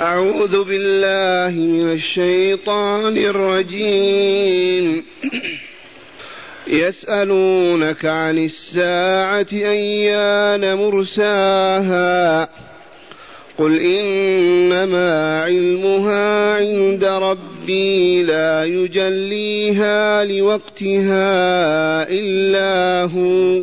أعوذ بالله من الشيطان الرجيم. يسألونك عن الساعة أيان مرساها. قل إنما علمها عند ربي لا يجليها لوقتها إلا هو.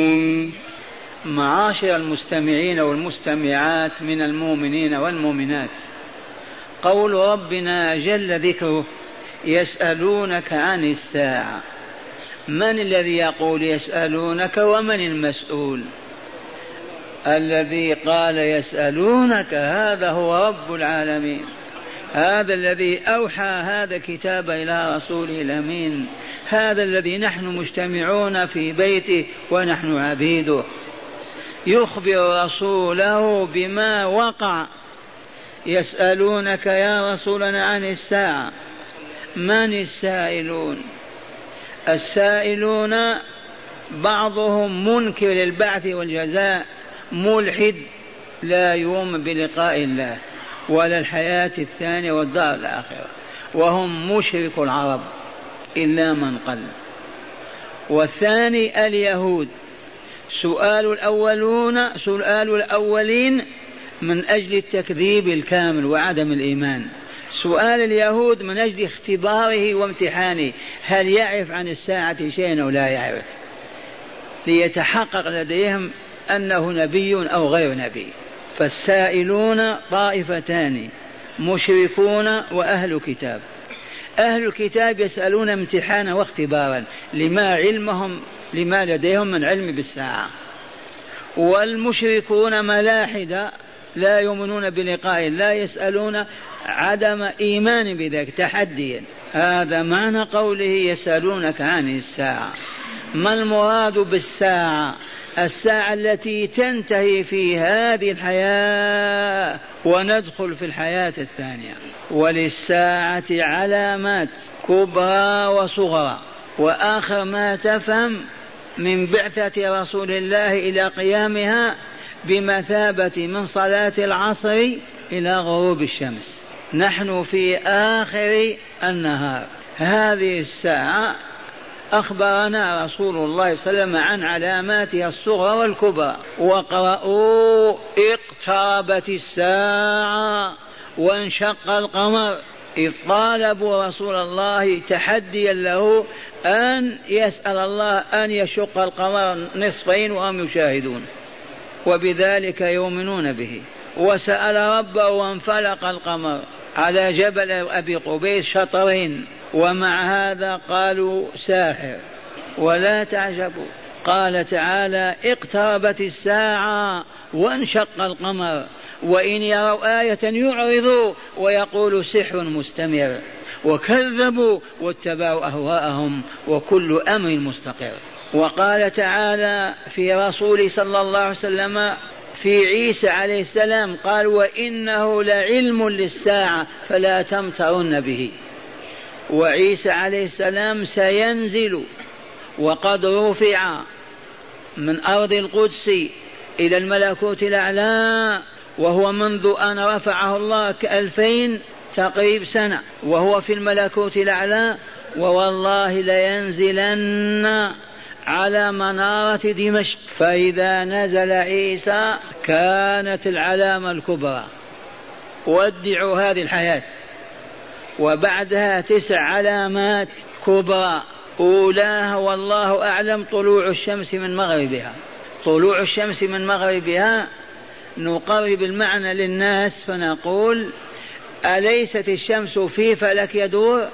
معاشر المستمعين والمستمعات من المؤمنين والمؤمنات. قول ربنا جل ذكره يسألونك عن الساعة. من الذي يقول يسألونك ومن المسؤول؟ الذي قال يسألونك هذا هو رب العالمين. هذا الذي أوحى هذا الكتاب إلى رسوله الأمين. هذا الذي نحن مجتمعون في بيته ونحن عبيده. يخبر رسوله بما وقع. يسألونك يا رسولنا عن الساعة. من السائلون؟ السائلون بعضهم منكر للبعث والجزاء ملحد لا يؤمن بلقاء الله ولا الحياة الثانية والدار الآخرة وهم مشرك العرب إلا من قل. والثاني اليهود. سؤال الأولون سؤال الأولين من أجل التكذيب الكامل وعدم الإيمان. سؤال اليهود من أجل اختباره وامتحانه هل يعرف عن الساعة شيئا أو لا يعرف؟ ليتحقق لديهم أنه نبي أو غير نبي. فالسائلون طائفتان مشركون وأهل كتاب. أهل الكتاب يسألون امتحانا واختبارا لما علمهم لما لديهم من علم بالساعة. والمشركون ملاحدة لا يؤمنون بلقاء الله يسألون عدم إيمان بذلك تحديا. هذا معنى قوله يسألونك عن الساعة. ما المراد بالساعة؟ الساعة التي تنتهي في هذه الحياة وندخل في الحياة الثانية. وللساعة علامات كبرى وصغرى. وآخر ما تفهم من بعثة رسول الله إلى قيامها بمثابة من صلاة العصر إلى غروب الشمس. نحن في آخر النهار. هذه الساعة أخبرنا رسول الله صلى الله عليه وسلم عن علاماتها الصغرى والكبرى. وقرأوا اقتربت الساعة وانشق القمر. إذ طالبوا رسول الله تحديا له أن يسأل الله أن يشق القمر نصفين وهم يشاهدون. وبذلك يؤمنون به. وسأل ربه وانفلق القمر. على جبل أبي قبيس شطرين. ومع هذا قالوا ساحر ولا تعجبوا. قال تعالى اقتربت الساعة وانشق القمر وإن يروا آية يعرضوا ويقولوا سحر مستمر. وكذبوا واتبعوا أهواءهم وكل أمر مستقر. وقال تعالى في رسول صلى الله عليه وسلم في عيسى عليه السلام قال وإنه لعلم للساعة فلا تمترن به. وعيسى عليه السلام سينزل وقد رفع من أرض القدس إلى الملكوت الأعلى وهو منذ أن رفعه الله كألفين تقريب سنة وهو في الملكوت الأعلى ووالله لينزلن على منارة دمشق. فإذا نزل عيسى كانت العلامة الكبرى. ودعوا هذه الحياة. وبعدها تسع علامات كبرى. أولاها والله أعلم طلوع الشمس من مغربها. طلوع الشمس من مغربها نقرب المعنى للناس فنقول أليست الشمس في فلك يدور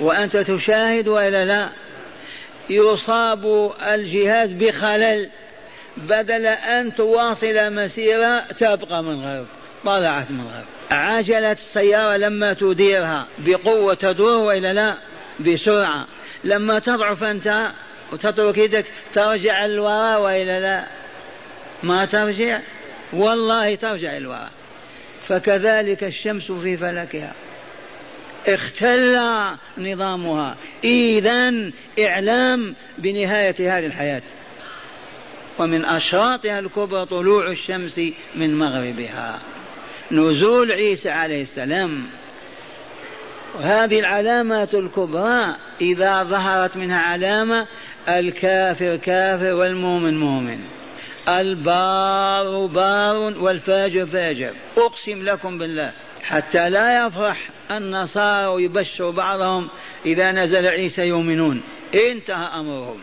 وأنت تشاهد وإلا لا؟ يصاب الجهاز بخلل بدل أن تواصل مسيرة تبقى من غرب طلعت من غرب عجلة السيارة لما تديرها بقوة تدور وإلا لا؟ بسرعة. لما تضعف أنت وتترك يدك ترجع الوراء وإلا لا؟ ما ترجع؟ والله ترجع الوراء فكذلك الشمس في فلكها. اختل نظامها. إذا إعلام بنهاية هذه الحياة. ومن أشراطها الكبرى طلوع الشمس من مغربها. نزول عيسى عليه السلام. وهذه العلامات الكبرى إذا ظهرت منها علامة الكافر كافر والمؤمن مؤمن. البار بار والفاجر فاجر. أقسم لكم بالله حتى لا يفرح النصارى ويبشر بعضهم إذا نزل عيسى يؤمنون. انتهى أمرهم.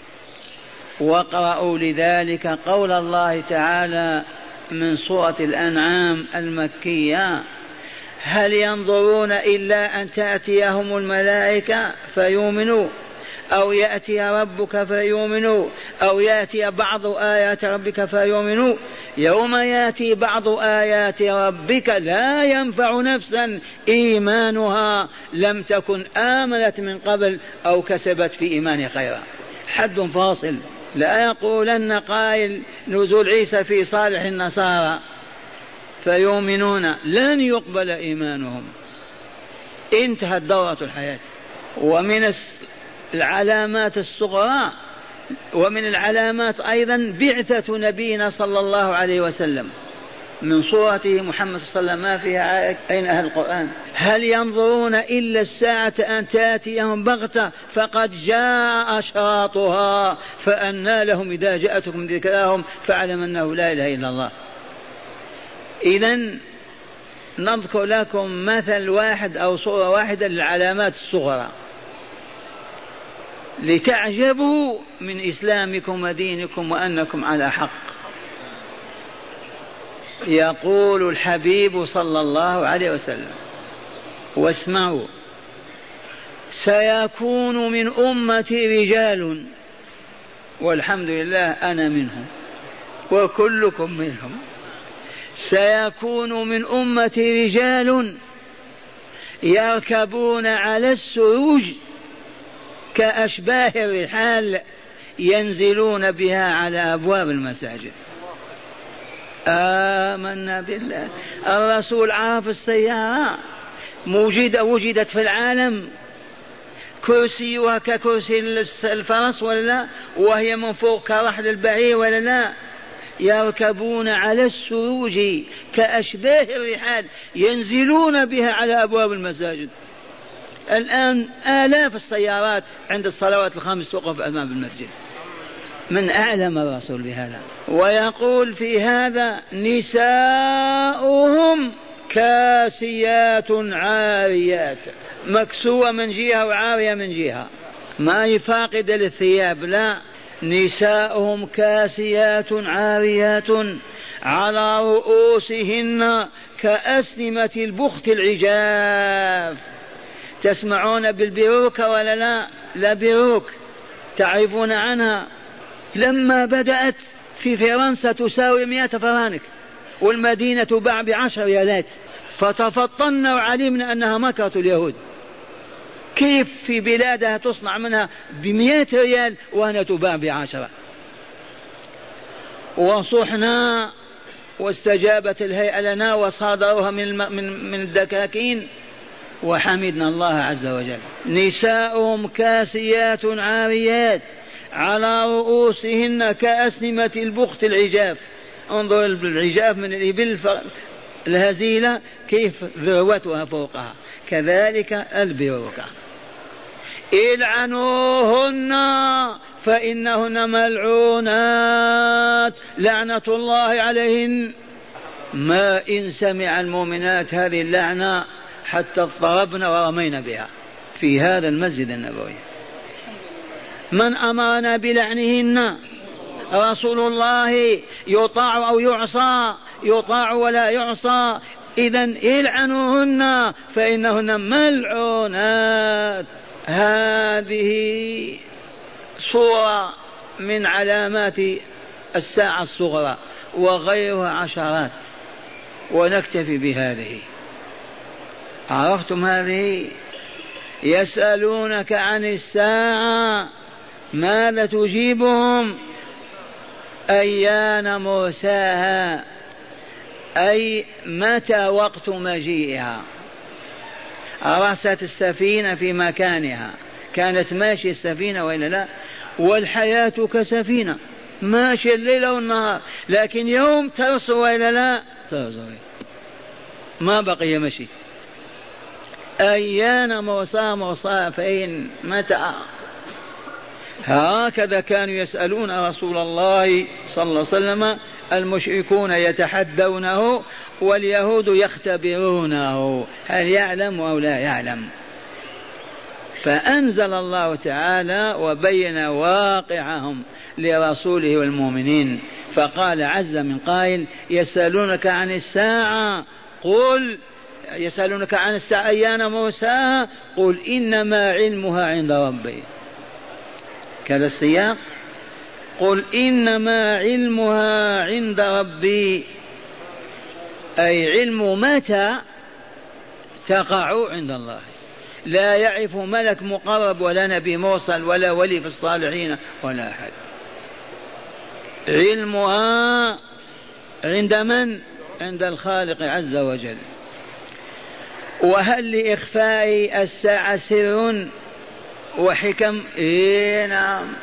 واقرأوا لذلك قول الله تعالى من سورة الأنعام المكية. هل ينظرون إلا أن تأتيهم الملائكة فيؤمنوا؟ أو يأتي ربك فيؤمنوا؟ أو يأتي بعض آيات ربك فيؤمنوا؟ يوم يأتي بعض آيات ربك لا ينفع نفسا إيمانها. لم تكن آمنت من قبل أو كسبت في إيمان خيرا. حد فاصل. لا يقولن قائل نزول عيسى في صالح النصارى. فيؤمنون لن يقبل إيمانهم. انتهت دورة الحياة. ومن العلامات الصغرى ومن العلامات أيضا بعثة نبينا صلى الله عليه وسلم. من صورته محمد صلى الله عليه وسلم ما فيها أين أهل القرآن؟ هل ينظرون إلا الساعة أن تأتيهم بغتة؟ فقد جاء أشراطها. فأنى لهم إذا جاءتكم ذكراهم فاعلم أنه لا إله إلا الله. إذا نذكر لكم مثل واحد أو صورة واحدة للعلامات الصغرى. لتعجبوا من إسلامكم ودينكم وأنكم على حق. يقول الحبيب صلى الله عليه وسلم واسمعوا سيكون من أمتي رجال والحمد لله أنا منهم وكلكم منهم سيكون من أمتي رجال يركبون على السروج كأشباه الرحال ينزلون بها على أبواب المساجد. آمنا بالله. الرسول عرف السيارة. موجودة وجدت في العالم. كرسيها ككرسي الفرس ولا لا؟ وهي من فوق كرحل البعير ولا لا؟ يركبون على السروج كأشباه الرحال ينزلون بها على أبواب المساجد. الآن آلاف السيارات عند الصلوات الخمس توقف أمام المسجد. من أعلم الرسول بهذا. ويقول في هذا نساؤهم كاسيات عاريات مكسوة من جهة وعارية من جهة. ما هي فاقدة للثياب لا. نساؤهم كاسيات عاريات على رؤوسهن كأسنمة البخت العجاف. تسمعون بالبيروكة ولا لا؟ لا بيروك. تعرفون عنها؟ لما بدأت في فرنسا تساوي مئة فرانك والمدينة تباع بعشر ريالات فتفطنا وعلمنا أنها مكرة اليهود. كيف في بلادها تصنع منها بمئة ريال وهنا تباع بعشرة؟ وصحنا واستجابت الهيئة لنا وصادروها من من من الدكاكين وحمدنا الله عز وجل. نساؤهم كاسيات عاريات. على رؤوسهن كأسنمة البخت العجاف. انظر العجاف من الإبل الهزيلة كيف ذروتها فوقها. كذلك البركة العنوهن فإنهن ملعونات. لعنة الله عليهن. ما إن سمع المؤمنات هذه اللعنة حتى اضطربنا ورمينا بها في هذا المسجد النبوي. من أمرنا بلعنهن. رسول الله يطاع أو يعصى يطاع ولا يعصى. إذا إلعنوهن فإنهن ملعونات. هذه صورة من علامات الساعة الصغرى وغيرها عشرات. ونكتفي بهذه. عرفتم هذه؟ يسألونك عن الساعة. ماذا تجيبهم؟ أيان مرساها أي متى وقت مجيئها؟ رست السفينة في مكانها. كانت ماشية السفينة وإلا لا؟ والحياة كسفينة. ماشية الليل والنهار. لكن يوم ترسو وإلا لا؟ ترسو. ما بقي مشي. أيان موسى موسى فين متى؟ هكذا كانوا يسألون رسول الله صلى الله عليه وسلم المشركون يتحدونه واليهود يختبرونه هل يعلم أو لا يعلم؟ فأنزل الله تعالى وبين واقعهم لرسوله والمؤمنين فقال عز من قائل يسألونك عن الساعة قل يسألونك عن الساعة أيان موسى قل إنما علمها عند ربي. كذا السياق قل إنما علمها عند ربي أي علم متى تقع عند الله. لا يعرف ملك مقرب ولا نبي مرسل ولا ولي في الصالحين ولا أحد. علمها عند من؟ عند الخالق عز وجل. وهل لإخفاء الساعة سر؟ وحكم. إيه نعم.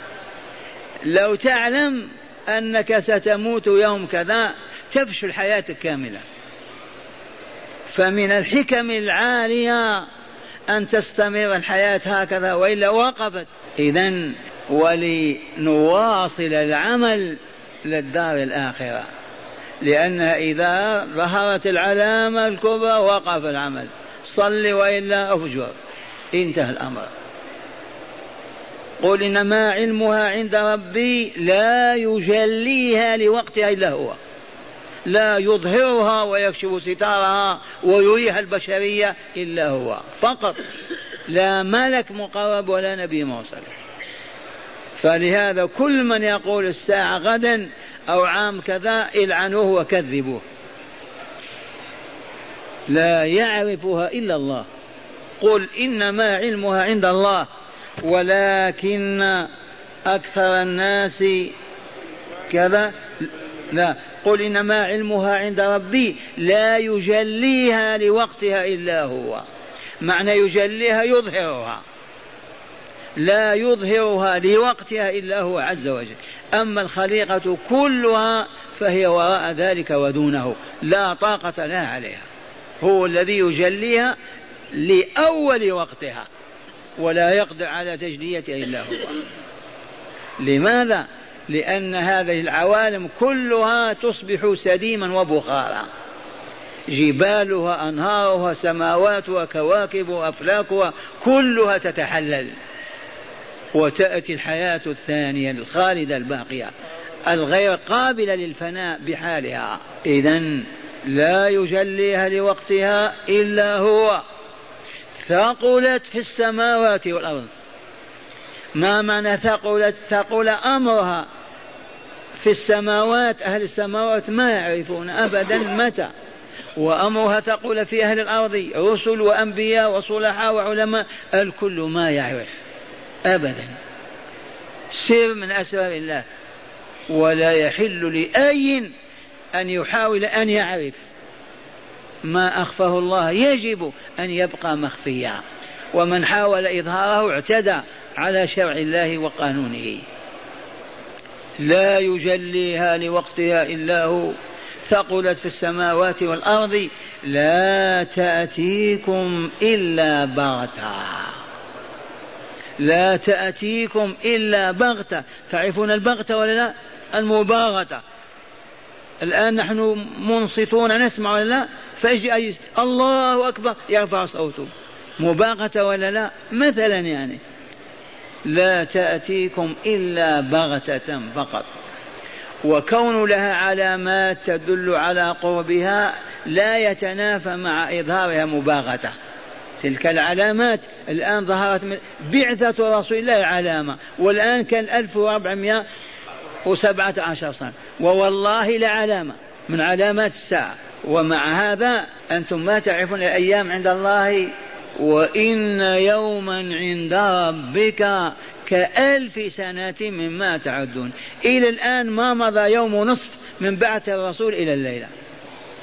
لو تعلم أنك ستموت يوم كذا تفشل حياتك كاملة. فمن الحكم العالية أن تستمر الحياة هكذا وإلا وقفت. إذا ولنواصل العمل للدار الآخرة. لأنها إذا ظهرت العلامة الكبرى وقف العمل. صل وإلا أفجر. انتهى الأمر. قل إنما علمها عند ربي لا يجليها لوقتها إلا هو. لا يظهرها ويكشف ستارها ويريها البشرية إلا هو. فقط لا ملك مقرب ولا نبي مرسل. فلهذا كل من يقول الساعة غدا أو عام كذا إلعنوه وكذبوه. لا يعرفها إلا الله. قل إنما علمها عند الله. ولكن أكثر الناس كذا لا قل إنما علمها عند ربي لا يجليها لوقتها إلا هو. معنى يجليها يظهرها. لا يظهرها لوقتها إلا هو عز وجل. أما الخليقة كلها فهي وراء ذلك ودونه لا طاقة لها عليها. هو الذي يجليها لأول وقتها. ولا يقدر على تجليتها إلا هو. لماذا؟ لأن هذه العوالم كلها تصبح سديما وبخارا. جبالها أنهارها سماواتها كواكبها أفلاكها كلها تتحلل. وتأتي الحياة الثانية الخالدة الباقية الغير قابلة للفناء بحالها. إذا لا يجليها لوقتها إلا هو. ثقلت في السماوات والأرض. ما معنى ثقلت؟ ثقل أمرها. في السماوات أهل السماوات ما يعرفون أبدا متى. وأمرها ثقل في أهل الأرض رسل وأنبياء وصلحاء وعلماء الكل ما يعرف أبدا. سر من أسرار الله. ولا يحل لأي أن يحاول أن يعرف. ما أخفاه الله يجب أن يبقى مخفيا. ومن حاول إظهاره اعتدى على شرع الله وقانونه. لا يجليها لوقتها إلا هو. ثقلت في السماوات والأرض لا تأتيكم إلا بغتة. لا تأتيكم إلا بغتة. تعرفون البغتة ولا لا؟ المباغتة. الآن نحن منصتون نسمع ولا لا؟ فيجي أي الله أكبر يرفع صوته. مباغتة ولا لا؟ مثلا يعني. لا تأتيكم إلا بغتة فقط. وكون لها علامات تدل على قربها لا يتنافى مع إظهارها مباغتة. تلك العلامات الآن ظهرت من بعثة رسول الله علامة والآن كان 1400 وسبعة عشر سنة ووالله لعلامة من علامات الساعة. ومع هذا أنتم ما تعرفون الأيام عند الله. وإن يوما عند ربك كألف سنة مما تعدون. إلى الآن ما مضى يوم نصف من بعث الرسول إلى الليلة.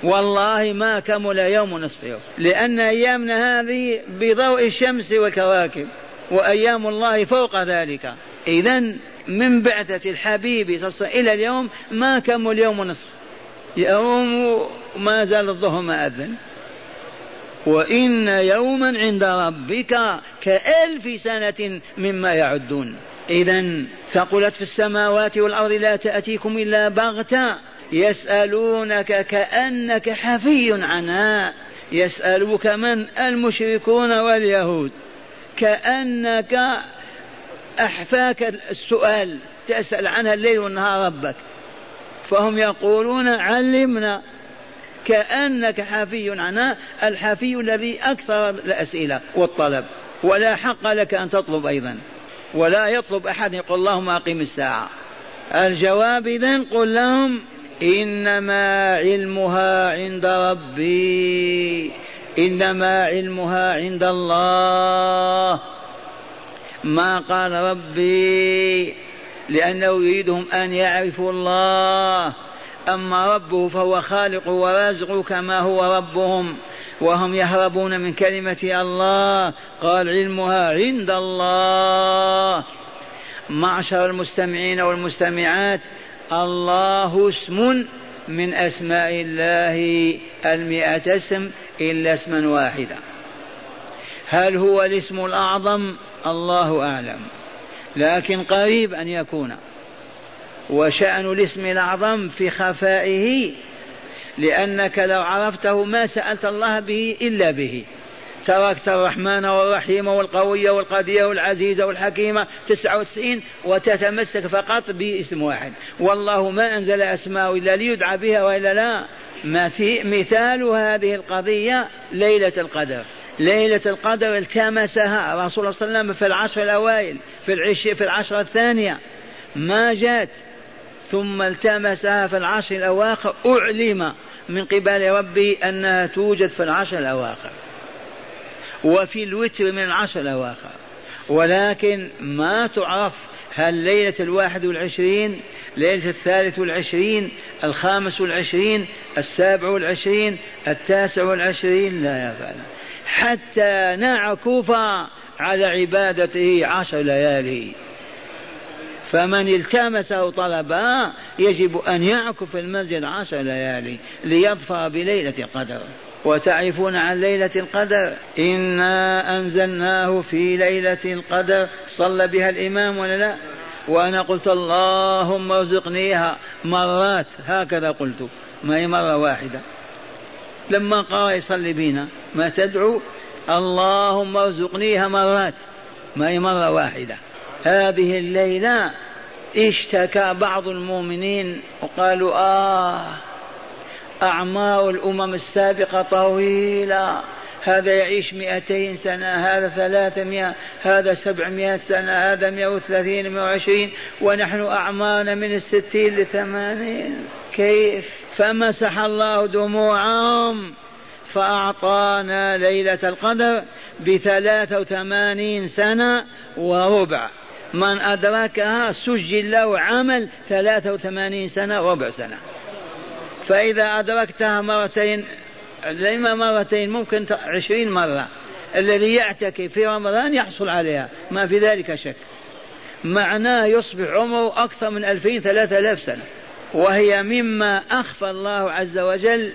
والله ما كمل يوم نصف يوم. لأن أيامنا هذه بضوء الشمس والكواكب. وأيام الله فوق ذلك. إذا من بعثة الحبيب صلى إلى اليوم ما كمل يوم نصف يوم ما زال الظهر ما أذن. وإن يوما عند ربك كألف سنة مما يعدون. إذا ثقلت في السماوات والأرض لا تأتيكم إلا بغتة. يسألونك كأنك حفي عنها. يسألوك من المشركون واليهود. كأنك أحفاك السؤال تسأل عنها الليل والنهار ربك. فهم يقولون علمنا كأنك حافي عنها الحافي الذي أكثر الأسئلة والطلب ولا حق لك أن تطلب أيضا. ولا يطلب أحد يقول اللهم أقم الساعة. الجواب إذن قل لهم إنما علمها عند ربي إنما علمها عند الله. ما قال ربي لأنه يريدهم أن يعرفوا الله. أما ربه فهو خالق ورازق كما هو ربهم. وهم يهربون من كلمة الله. قال علمها عند الله. معشر المستمعين والمستمعات الله اسم من أسماء الله المئة اسم إلا اسما واحدا. هل هو الاسم الأعظم؟ الله أعلم. لكن قريب أن يكون. وشأن الاسم الأعظم في خفائه لأنك لو عرفته ما سألت الله به إلا به. تركت الرحمن والرحيم والقوي والقدير والعزيز والحكيم تسعة وتسعين وتتمسك فقط باسم واحد. والله ما أنزل أسماء إلا ليدعى بها وإلا لا. ما في مثال هذه القضية ليلة القدر. ليلة القدر التمسها رسول الله صلى الله عليه وسلم في العشر الأوائل في العش في العشر الثانية. ما جاءت ثم التمسها في العشر الأواخر. أعلم من قبل ربه أنها توجد في العشر الأواخر. وفي الوتر من العشر الأواخر. ولكن ما تعرف هل ليلة الواحد والعشرين ليلة الثالث والعشرين الخامس والعشرين السابع والعشرين التاسع والعشرين؟ لا يفعل حتى نعكف على عبادته عشر ليالي. فمن التمسه طلبا يجب أن يعكف المسجد عشر ليالي ليظفر بليلة القدر. وتعرفون عن ليلة القدر؟ إنا أنزلناه في ليلة القدر. صلى بها الإمام ولا لا؟ وأنا قلت اللهم ارزقنيها مرات هكذا قلت ما هي مرة واحدة. لما قال يصلي بنا ما تدعو؟ اللهم ارزقنيها مرات ما هي مرة واحدة. هذه الليلة اشتكى بعض المؤمنين وقالوا آه أعمار الأمم السابقة طويلة. هذا يعيش مئتين سنة هذا ثلاثمائة هذا سبعمائة سنة هذا مئة وثلاثين مئة وعشرين. ونحن أعمارنا من الستين لثمانين. كيف؟ فمسح الله دموعهم فأعطانا ليلة القدر بثلاثة وثمانين سنة وربع. من أدركها سجل له عمل ثلاثة وثمانين سنة ربع سنة. فإذا أدركتها مرتين لما مرتين ممكن عشرين مرة. الذي يعتكف في رمضان يحصل عليها ما في ذلك شك. معناه يصبح عمره أكثر من ألفين ثلاثة آلاف سنة. وهي مما أخفى الله عز وجل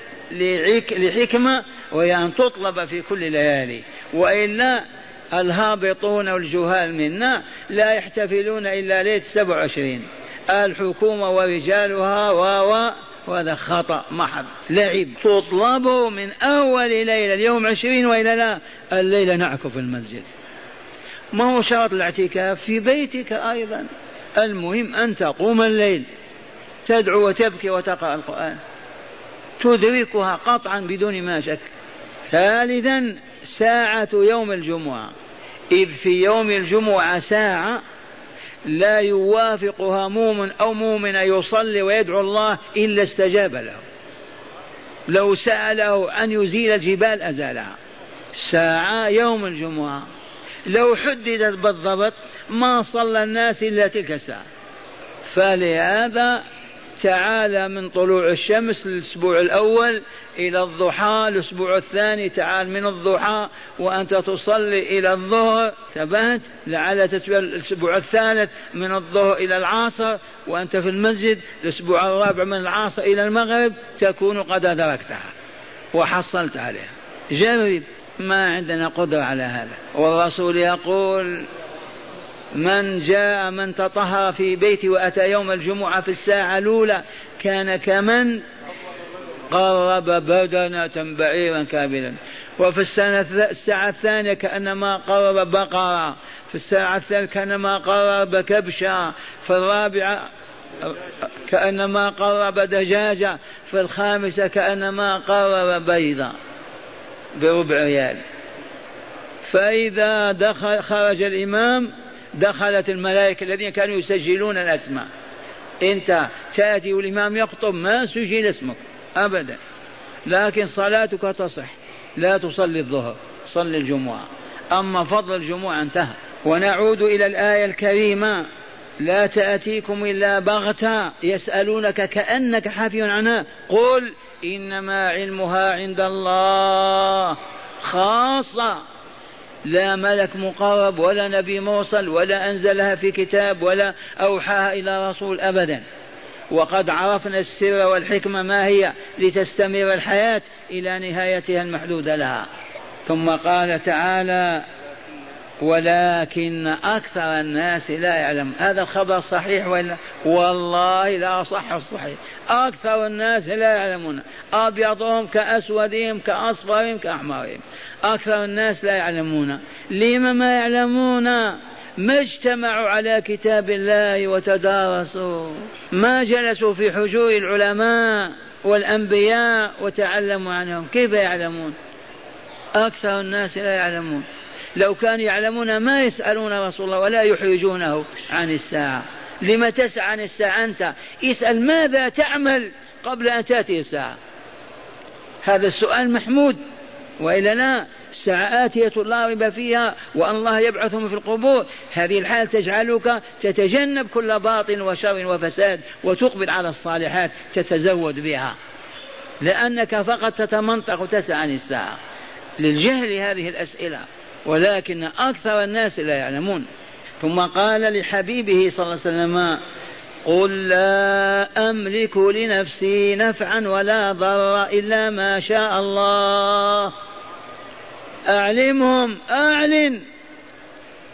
لحكمة وهي أن تطلب في كل ليالي. وإلا الهابطون والجهال منا لا يحتفلون إلا ليلة 27 الحكومة ورجالها و وهذا خطأ محض. لعب. تطلب من أول ليلة اليوم عشرين وإلى لا الليلة نعكف في المسجد. ما هو شرط الاعتكاف؟ في بيتك أيضا. المهم أن تقوم الليل. تدعو وتبكي وتقرأ القرآن. تدركها قطعا بدون ما شك. ثالثا ساعة يوم الجمعة. إذ في يوم الجمعة ساعة لا يوافقها موم أو مؤمن يصلي ويدعو الله إلا استجاب له. لو سأله أن يزيل الجبال أزالها. ساعة يوم الجمعة. لو حددت بالضبط ما صلى الناس إلا تلك الساعة. فلهذا تعالى من طلوع الشمس الأسبوع الأول إلى الضحى الأسبوع الثاني تعال من الضحى وأنت تصلي إلى الظهر. ثبات لعل الأسبوع الثالث من الظهر إلى العصر وأنت في المسجد الأسبوع الرابع من العصر إلى المغرب تكون قد أدركتها وحصلت عليها. جرب ما عندنا قدرة على هذا. والرسول يقول من جاء من تطهر في بيتي وأتى يوم الجمعة في الساعة الأولى كان كمن؟ قرب بدنة بعيرا كاملا. وفي السنة الساعة الثانية كأنما قرب بقرة. في الساعة الثالثة كأنما قرب كبشة في الرابعة كأنما قرب دجاجة. في الخامسة كأنما قرب بيضة بربع ريال. فإذا دخل خرج الإمام دخلت الملائكة الذين كانوا يسجلون الأسماء. أنت تأتي والإمام يخطب ما سجل اسمك أبدا. لكن صلاتك تصح. لا تصلي الظهر صلي الجمعة. أما فضل الجمعة انتهى. ونعود إلى الآية الكريمة. لا تأتيكم إلا بغتة يسألونك كأنك حافي عنها قل إنما علمها عند الله خاصة. لا ملك مقرب ولا نبي موصل ولا أنزلها في كتاب ولا أوحاها إلى رسول أبدا. وقد عرفنا السر والحكمة ما هي لتستمر الحياة إلى نهايتها المحدودة لها. ثم قال تعالى ولكن أكثر الناس لا يعلم. هذا الخبر صحيح ولا والله لا صح الصحيح. أكثر الناس لا يعلمون. أبيضهم كأسودهم كأصفرهم كأحمرهم. أكثر الناس لا يعلمون. لما ما يعلمون؟ ما اجتمعوا على كتاب الله وتدارسوا. ما جلسوا في حجور العلماء والأنبياء وتعلموا عنهم. كيف يعلمون؟ أكثر الناس لا يعلمون. لو كانوا يعلمون ما يسألون رسول الله ولا يحرجونه عن الساعة. لم تسأل عن الساعة أنت اسأل ماذا تعمل قبل أن تأتي الساعة؟ هذا السؤال محمود. وإلا لا الساعة آتية لا ريب فيها وأن الله يبعثهم في القبور. هذه الحال تجعلك تتجنب كل باطل وشر وفساد وتقبل على الصالحات تتزود بها. لأنك فقط تتمنطق وتسعى عن الساعة. للجهل هذه الأسئلة. ولكن أكثر الناس لا يعلمون. ثم قال لحبيبه صلى الله عليه وسلم قل لا أملك لنفسي نفعا ولا ضرا إلا ما شاء الله. أعلمهم أعلن.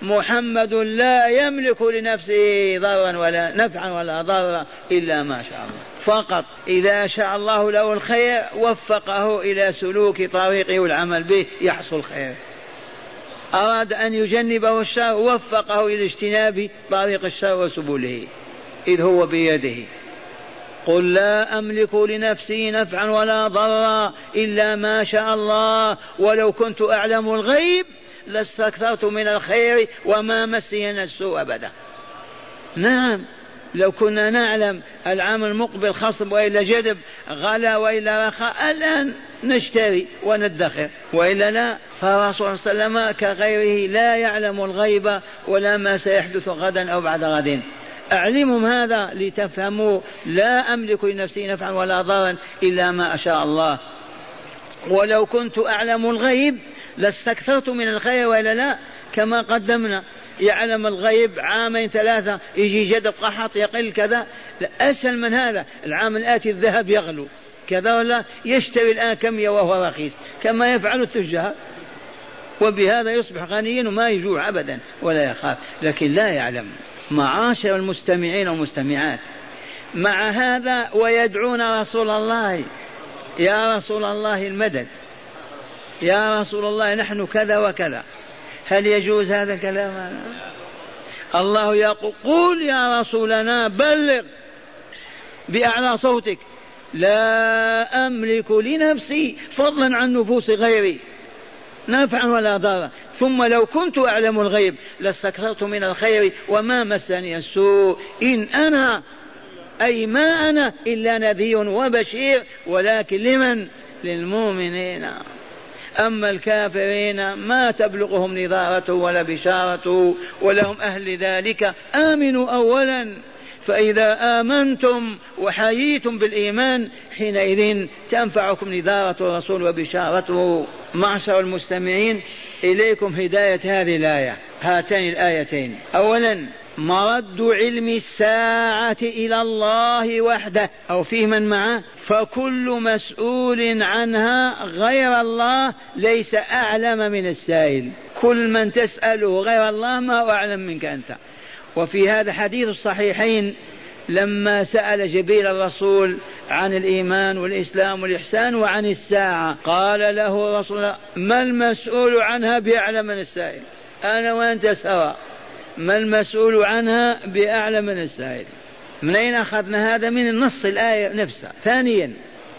محمد لا يملك لنفسه ضرا ولا نفعا ولا ضرا إلا ما شاء الله. فقط إذا شاء الله له الخير وفقه إلى سلوك طريقه والعمل به يحصل خير. أراد أن يجنبه الشر وفقه إلى اجتناب طريق الشر وسبله. إذ هو بيده. قل لا أملك لنفسي نفعا ولا ضرا إلا ما شاء الله. ولو كنت أعلم الغيب لاستكثرت من الخير وما مسينا السوء أبدا. نعم. لو كنا نعلم العام المقبل خصب وإلا جدب غلا وإلا رخاء الآن نشتري وندخر. وإلا لا فالرسول صلى الله عليه وسلم كغيره لا يعلم الغيب ولا ما سيحدث غدا أو بعد غد. أعلمهم هذا لتفهموا لا أملك لنفسي نفعا ولا ضرا إلا ما أشاء الله. ولو كنت أعلم الغيب لاستكثرت من الخير وإلا لا كما قدمنا. يعلم الغيب عامين ثلاثة يجي جدب قحط يقل كذا. أسهل من هذا. العام الآتي الذهب يغلو. كذا ولا؟ يشتري الآن كمية وهو رخيص. كما يفعل التجار. وبهذا يصبح غنيا وما يجوع أبدا ولا يخاف. لكن لا يعلم. معاشر المستمعين والمستمعات مع هذا ويدعون رسول الله. يا رسول الله المدد. يا رسول الله نحن كذا وكذا. هل يجوز هذا الكلام؟ الله يقول قل يا رسولنا بلغ بأعلى صوتك. لا أملك لنفسي فضلا عن نفوس غيري نفعا ولا ضرا. ثم لو كنت أعلم الغيب لاستكثرت من الخير وما مسني السوء. إن أنا أي ما أنا إلا نذير وبشير ولكن لمن؟ للمؤمنين. أما الكافرين ما تبلغهم نظارته ولا بشارته ولهم أهل ذلك. آمنوا أولا. فإذا آمنتم وحييتم بالإيمان حينئذ تنفعكم نذارة الرسول وبشارته. معشر المستمعين إليكم هداية هذه الآية هاتين الآيتين. أولا مرد علم الساعة إلى الله وحده. أو فيه من معه؟ فكل مسؤول عنها غير الله ليس أعلم من السائل. كل من تسأله غير الله ما أعلم منك أنت. وفي هذا حديث الصحيحين لما سأل جبريل الرسول عن الإيمان والإسلام والإحسان وعن الساعة قال له رسول الله ما المسؤول عنها بأعلم من السائل؟ أنا وأنت سواء. ما المسؤول عنها بأعلم من السائل. من أين أخذنا هذا؟ من النص الآية نفسها. ثانيا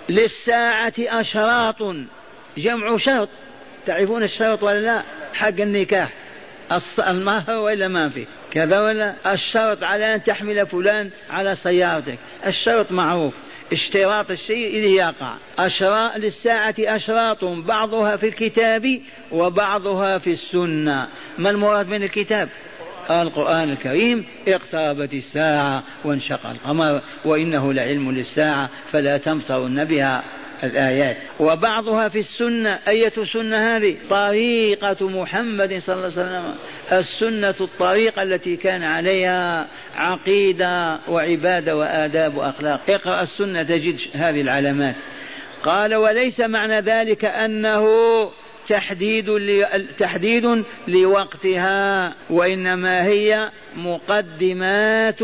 للساعة أشراط. جمع شرط. تعرفون الشرط ولا لا؟ حق النكاح. المهر ولا ما في كذا ولا؟ الشرط على أن تحمل فلان على سيارتك. الشرط معروف. اشتراط الشيء إذ يقع. أشراء للساعة أشراط. بعضها في الكتاب وبعضها في السنة. ما المراد من الكتاب؟ القرآن الكريم اقتربت الساعة وانشق القمر وإنه لعلم للساعة فلا تمترن بها الآيات. وبعضها في السنة أية سنة هذه؟ طريقة محمد صلى الله عليه وسلم. السنة الطريقة التي كان عليها عقيدة وعبادة وآداب وأخلاق. اقرأ السنة تجد هذه العلامات. قال وليس معنى ذلك أنه تحديد تحديد لوقتها وإنما هي مقدمات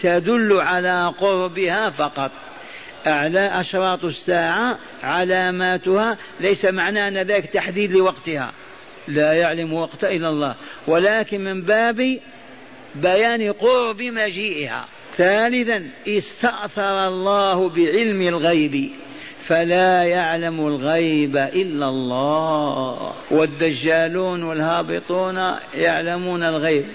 تدل على قربها فقط. أعلى أشراط الساعة علاماتها ليس معنى أن ذلك تحديد لوقتها. لا يعلم وقت إلا الله. ولكن من باب بيان قرب مجيئها. ثالثا استأثر الله بعلم الغيب. فلا يعلم الغيب إلا الله. والدجالون والهابطون يعلمون الغيب.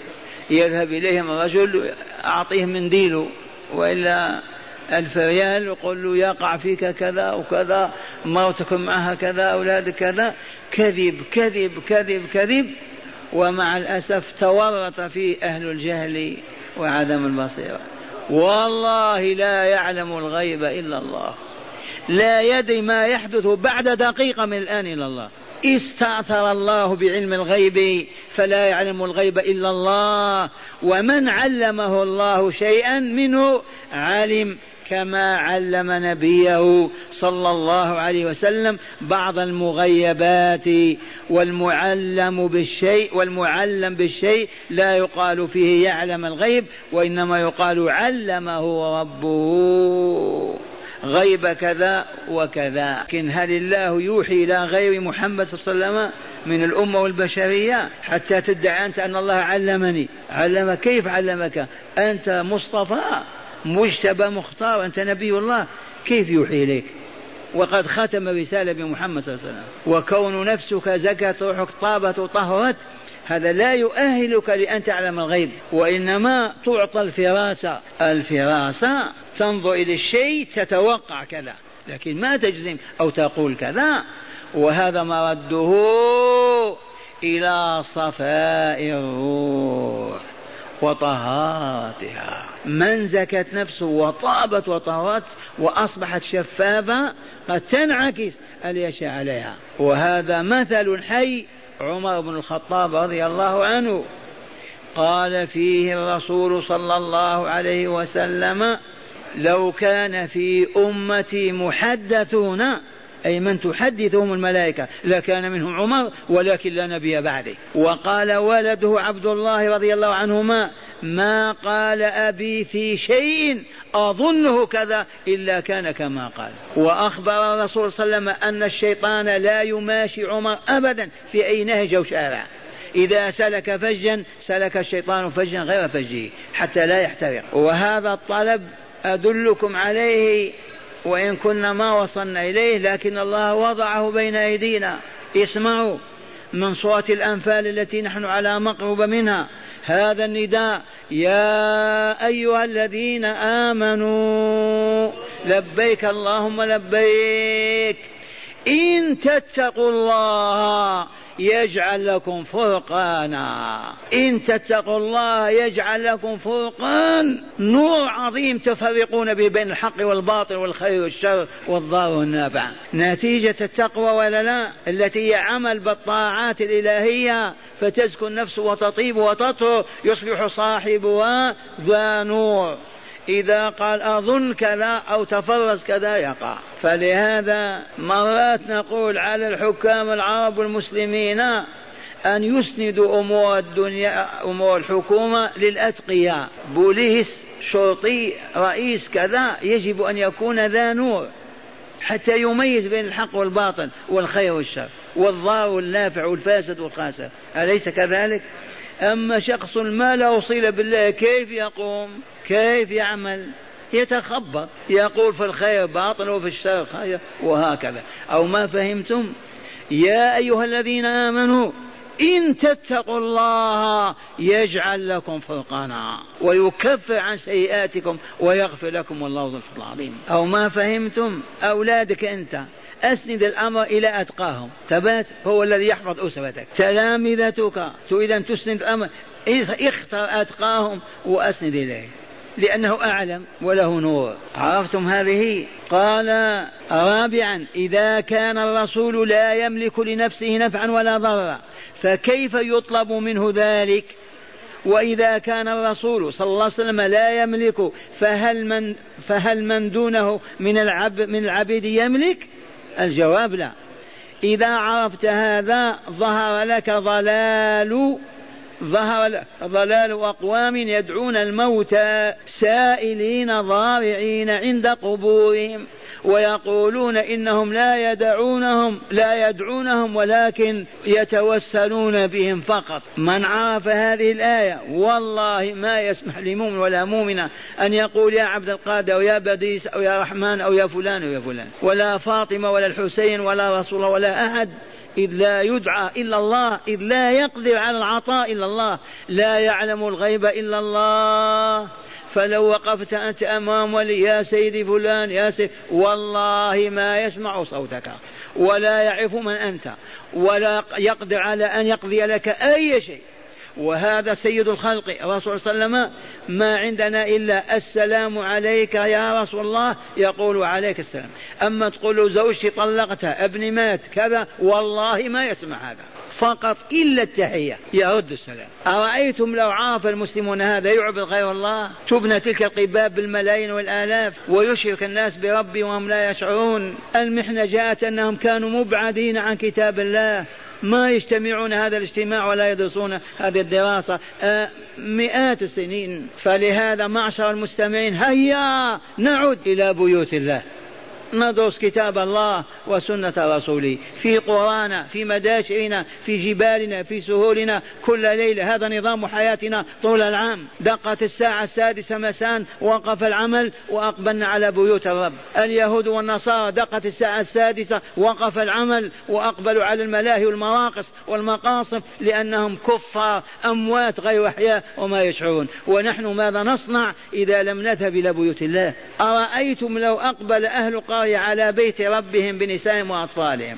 يذهب إليهم الرجل أعطيه منديله وإلا ألف ريال وقل له يقع فيك كذا وكذا موتكم معها كذا أولادك كذا. كذب كذب كذب كذب. ومع الأسف تورط فيه أهل الجهل وعدم البصيرة. والله لا يعلم الغيب إلا الله. لا يدري ما يحدث بعد دقيقة من الآن إلى الله. استأثر الله بعلم الغيب فلا يعلم الغيب إلا الله. ومن علمه الله شيئا منه علم كما علم نبيه صلى الله عليه وسلم بعض المغيبات. والمعلم بالشيء والمعلم بالشيء لا يقال فيه يعلم الغيب وإنما يقال علمه ربه غيب كذا وكذا. لكن هل الله يوحي إلى غير محمد صلى الله عليه وسلم من الأمة والبشرية حتى تدعي أنت أن الله علمني؟ علمك كيف علمك؟ أنت مصطفى مجتبى مختار أنت نبي الله. كيف يوحي إليك؟ وقد ختم رسالة بمحمد صلى الله عليه وسلم. وكون نفسك زكت روحك طابت وطهرت هذا لا يؤهلك لأن تعلم الغيب. وإنما تعطى الفراسة الفراسة تنظر إلى الشيء تتوقع كذا لكن ما تجزم أو تقول كذا. وهذا مرده إلى صفاء الروح وطهارتها. من زكت نفسه وطابت وطهرت وأصبحت شفافة قد تنعكس اليشاء عليها. وهذا مثل حي عمر بن الخطاب رضي الله عنه. قال فيه الرسول صلى الله عليه وسلم لو كان في أمتي محدثون أي من تحدثهم الملائكة لكان منهم عمر ولكن لا نبي بعده. وقال ولده عبد الله رضي الله عنهما ما قال أبي في شيء أظنه كذا إلا كان كما قال. وأخبر الرسول صلى الله عليه وسلم أن الشيطان لا يماشي عمر أبدا في أي نهج أو شارع إذا سلك فجا سلك الشيطان فجا غير فجه حتى لا يحترق. وهذا الطلب أدلكم عليه وإن كنا ما وصلنا إليه لكن الله وضعه بين أيدينا. اسمعوا من صورة الأنفال التي نحن على مقرب منها. هذا النداء يا أيها الذين آمنوا لبيك اللهم لبيك. إن تتقوا الله يجعل لكم فرقانا إن تتقوا الله يجعل لكم فرقان نور عظيم تفرقون به بين الحق والباطل والخير والشر والضار والنافع نتيجة التقوى ولا لا؟ التي هي عمل بالطاعات الإلهية. فتزكو النفس وتطيب وتطهر. يصبح صاحبها ذا نور. إذا قال أظن كذا أو تفرز كذا يقع. فلهذا مرات نقول على الحكام العرب والمسلمين أن يسندوا أمور الدنيا أمور الحكومة للأتقياء. بوليس شرطي رئيس كذا يجب أن يكون ذا نور حتى يميز بين الحق والباطل والخير والشر والضار والنافع والفاسد والخاسر. أليس كذلك؟ أما شخص ما له صلة بالله كيف يقوم؟ كيف يعمل؟ يتخبط يقول في الخير باطل وفي الشر خير وهكذا. أو ما فهمتم؟ يا أيها الذين آمنوا إن تتقوا الله يجعل لكم فرقانا ويكفر عن سيئاتكم ويغفر لكم والله ذو الفضل العظيم. أو ما فهمتم؟ أولادك أنت أسند الأمر إلى أتقاهم. ثبات هو الذي يحفظ أسرتك. تلامذتك أن تسند الأمر اختر أتقاهم وأسند إليه. لأنه أعلم وله نور. عرفتم هذه؟ قال رابعا إذا كان الرسول لا يملك لنفسه نفعا ولا ضررا فكيف يطلب منه ذلك؟ وإذا كان الرسول صلى الله عليه وسلم لا يملك فهل من فهل من دونه من العب من العبيد يملك؟ الجواب لا. إذا عرفت هذا ظهر لك ضلال ظهر ضلال أقوام يدعون الموتى سائلين ضارعين عند قبورهم ويقولون إنهم لا يدعونهم لا يدعونهم ولكن يتوسلون بهم فقط. من عرف هذه الآية والله ما يسمح لمؤمن ولا مؤمنة أن يقول يا عبد القادر أو يا بديس أو يا رحمن أو يا فلان أو يا فلان. ولا فاطمة ولا الحسين ولا رسول الله ولا أحد. إذ لا يدعى إلا الله إذ لا يقدر على العطاء إلا الله لا يعلم الغيب إلا الله. فلو وقفت أنت أمام ولي يا سيدي فلان يا سيدي والله ما يسمع صوتك ولا يعرف من أنت ولا يقدر على أن يقضي لك أي شيء. وهذا سيد الخلق الرسول صلى الله عليه وسلم ما عندنا إلا السلام عليك يا رسول الله يقول عليك السلام. أما تقول زوجتي طلقتها ابني مات كذا والله ما يسمع هذا. فقط إلا التحية يرد السلام. أرأيتم لو عرف المسلمون هذا يعبد غير الله؟ تبنى تلك القباب بالملايين والآلاف ويشرك الناس بربي وهم لا يشعرون. المحنة جاءت أنهم كانوا مبعدين عن كتاب الله. ما يجتمعون هذا الاجتماع ولا يدرسون هذه الدراسة. آه، مئات السنين. فلهذا معشر المستمعين هيا نعد إلى بيوت الله. ندرس كتاب الله وسنة رسوله في قرانا في مداشرنا في جبالنا في سهولنا كل ليلة. هذا نظام حياتنا طول العام. دقت الساعة السادسة مساء وقف العمل وأقبلنا على بيوت الرب. اليهود والنصارى دقت الساعة السادسة وقف العمل وأقبلوا على الملاهي والمراقص والمقاصف لأنهم كفار أموات غير أحياء وما يشعرون. ونحن ماذا نصنع إذا لم نذهب إلى بيوت الله؟ أرأيتم لو أقبل أهل القرية على بيت ربهم بنسائهم وأطفالهم.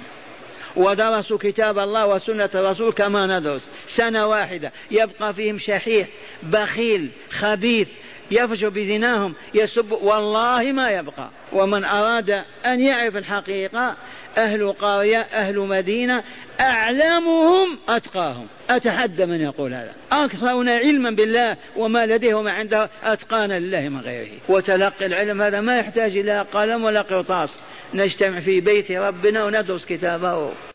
ودرسوا كتاب الله وسنة الرسول كما ندرس. سنة واحدة. يبقى فيهم شحيح بخيل خبيث يفجر بزناهم يسب والله ما يبقى. ومن أراد أن يعرف الحقيقة أهل قرية أهل مدينة أعلمهم أتقاهم. أتحدى من يقول هذا. أكثرنا علما بالله وما لديه وما عنده أتقانا لله من غيره. وتلقي العلم هذا ما يحتاج إلى قلم ولا قرطاس. نجتمع في بيت ربنا وندرس كتابه.